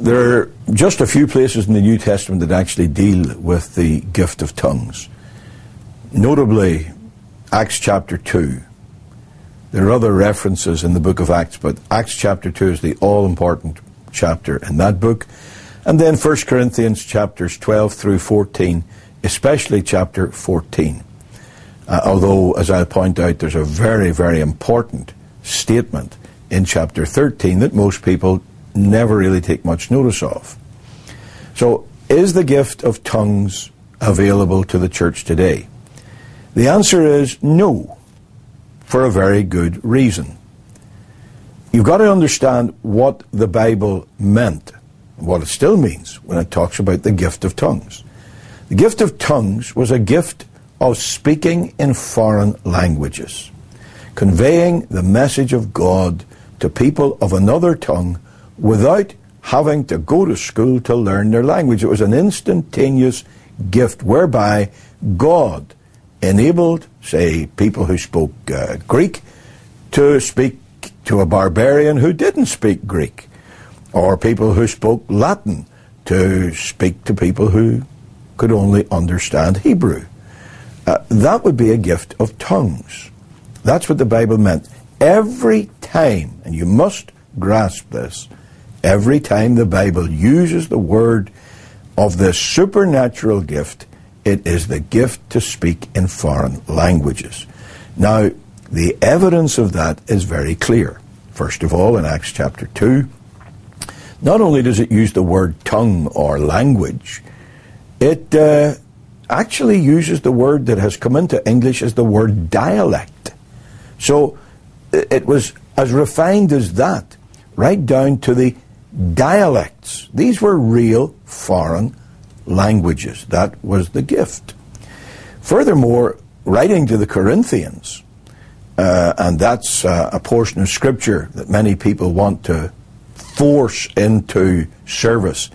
there are just a few places in the New Testament that actually deal with the gift of tongues. Notably, Acts chapter 2. There are other references in the book of Acts, but Acts chapter 2 is the all important chapter in that book. And then 1 Corinthians chapters 12 through 14, especially chapter 14. Uh, although, as I'll point out, there's a very, very important statement in chapter 13 that most people never really take much notice of. So, is the gift of tongues available to the church today? The answer is no, for a very good reason. You've got to understand what the Bible meant, what it still means when it talks about the gift of tongues. The gift of tongues was a gift of speaking in foreign languages, conveying the message of God to people of another tongue without having to go to school to learn their language. It was an instantaneous gift whereby God enabled, say, people who spoke uh, Greek to speak to a barbarian who didn't speak Greek, or people who spoke Latin to speak to people who could only understand Hebrew. Uh, that would be a gift of tongues. That's what the Bible meant. Every time, and you must grasp this, every time the Bible uses the word of the supernatural gift, it is the gift to speak in foreign languages. Now, the evidence of that is very clear. First of all, in Acts chapter 2, not only does it use the word tongue or language, it uh, actually uses the word that has come into English as the word dialect. So it was as refined as that, right down to the dialects. These were real foreign languages. That was the gift. Furthermore, writing to the Corinthians, uh, and that's uh, a portion of Scripture that many people want to force into service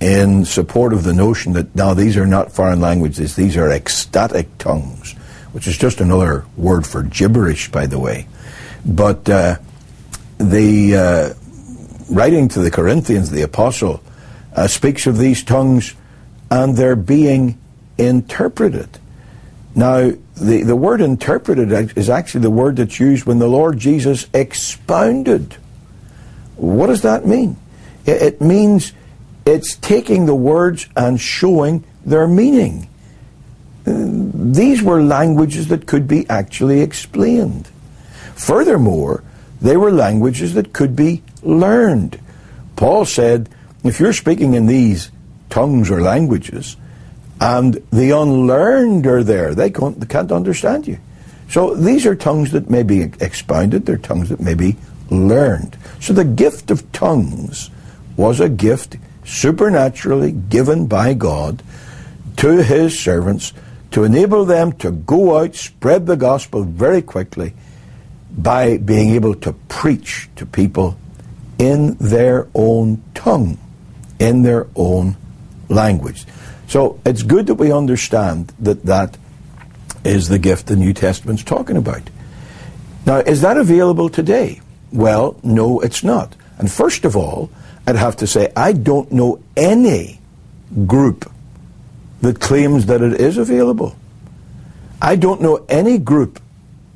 in support of the notion that now these are not foreign languages, these are ecstatic tongues, which is just another word for gibberish, by the way. But uh, the uh, writing to the Corinthians, the apostle uh, speaks of these tongues and they're being interpreted. Now, the, the word interpreted is actually the word that's used when the Lord Jesus expounded. What does that mean? It, it means it's taking the words and showing their meaning. These were languages that could be actually explained. Furthermore, they were languages that could be learned. Paul said, if you're speaking in these tongues or languages, and the unlearned are there, they can't, they can't understand you. So these are tongues that may be expounded, they're tongues that may be learned. So the gift of tongues was a gift supernaturally given by God to his servants to enable them to go out, spread the gospel very quickly, by being able to preach to people in their own tongue, in their own language. So it's good that we understand that that is the gift the New Testament's talking about. Now, is that available today? Well, no, it's not. And first of all, I'd have to say I don't know any group that claims that it is available. I don't know any group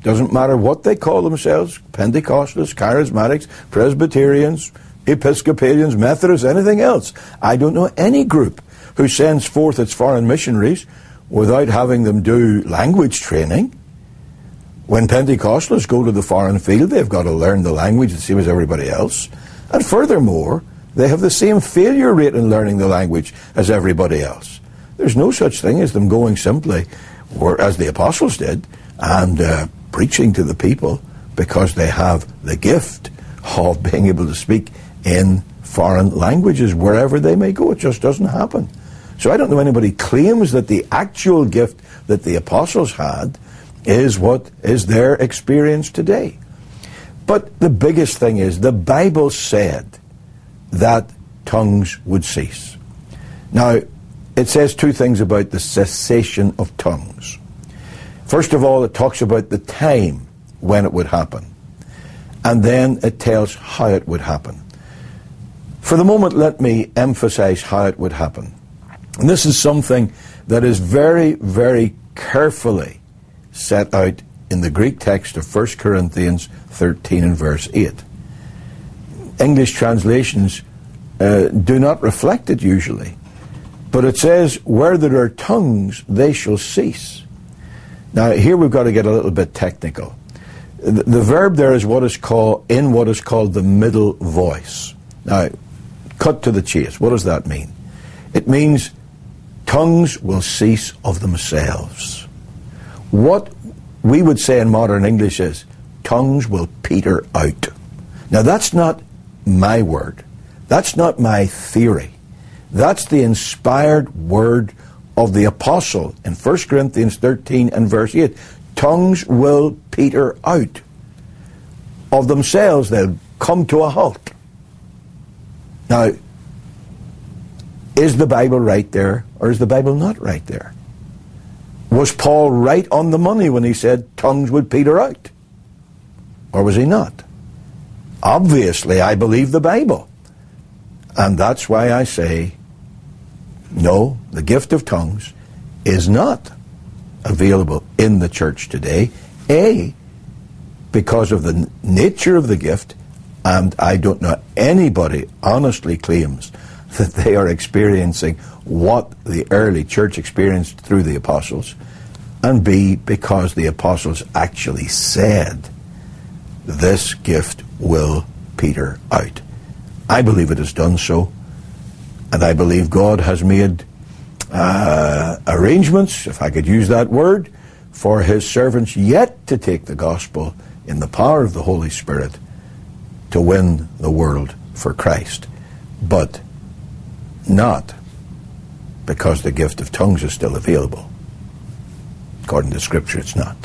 doesn't matter what they call themselves Pentecostals, Charismatics, Presbyterians, Episcopalians, Methodists, anything else. I don't know any group who sends forth its foreign missionaries without having them do language training. When Pentecostals go to the foreign field, they've got to learn the language the same as everybody else. And furthermore, they have the same failure rate in learning the language as everybody else. There's no such thing as them going simply, or as the apostles did, and uh, preaching to the people because they have the gift of being able to speak in foreign languages wherever they may go. It just doesn't happen. So I don't know anybody claims that the actual gift that the apostles had is what is their experience today. But the biggest thing is the Bible said that tongues would cease. Now, it says two things about the cessation of tongues. First of all, it talks about the time when it would happen. And then it tells how it would happen. For the moment, let me emphasize how it would happen. And this is something that is very, very carefully set out in the Greek text of 1 Corinthians 13 and verse 8. English translations uh, do not reflect it usually, but it says, Where there are tongues, they shall cease. Now, here we've got to get a little bit technical. The, the verb there is what is called, in what is called the middle voice. Now, cut to the chase. What does that mean? It means tongues will cease of themselves. What we would say in modern English is tongues will peter out. Now, that's not my word. That's not my theory. That's the inspired word of the apostle in 1 Corinthians 13 and verse 8. Tongues will peter out. Of themselves, they'll come to a halt. Now, is the Bible right there or is the Bible not right there? Was Paul right on the money when he said tongues would peter out? Or was he not? Obviously, I believe the Bible. And that's why I say, no, the gift of tongues is not available in the church today. A, because of the nature of the gift, and I don't know anybody honestly claims that they are experiencing what the early church experienced through the apostles, and B, because the apostles actually said, this gift will peter out. I believe it has done so, and I believe God has made uh, arrangements, if I could use that word, for his servants yet to take the gospel in the power of the Holy Spirit to win the world for Christ. But not because the gift of tongues is still available. According to Scripture, it's not.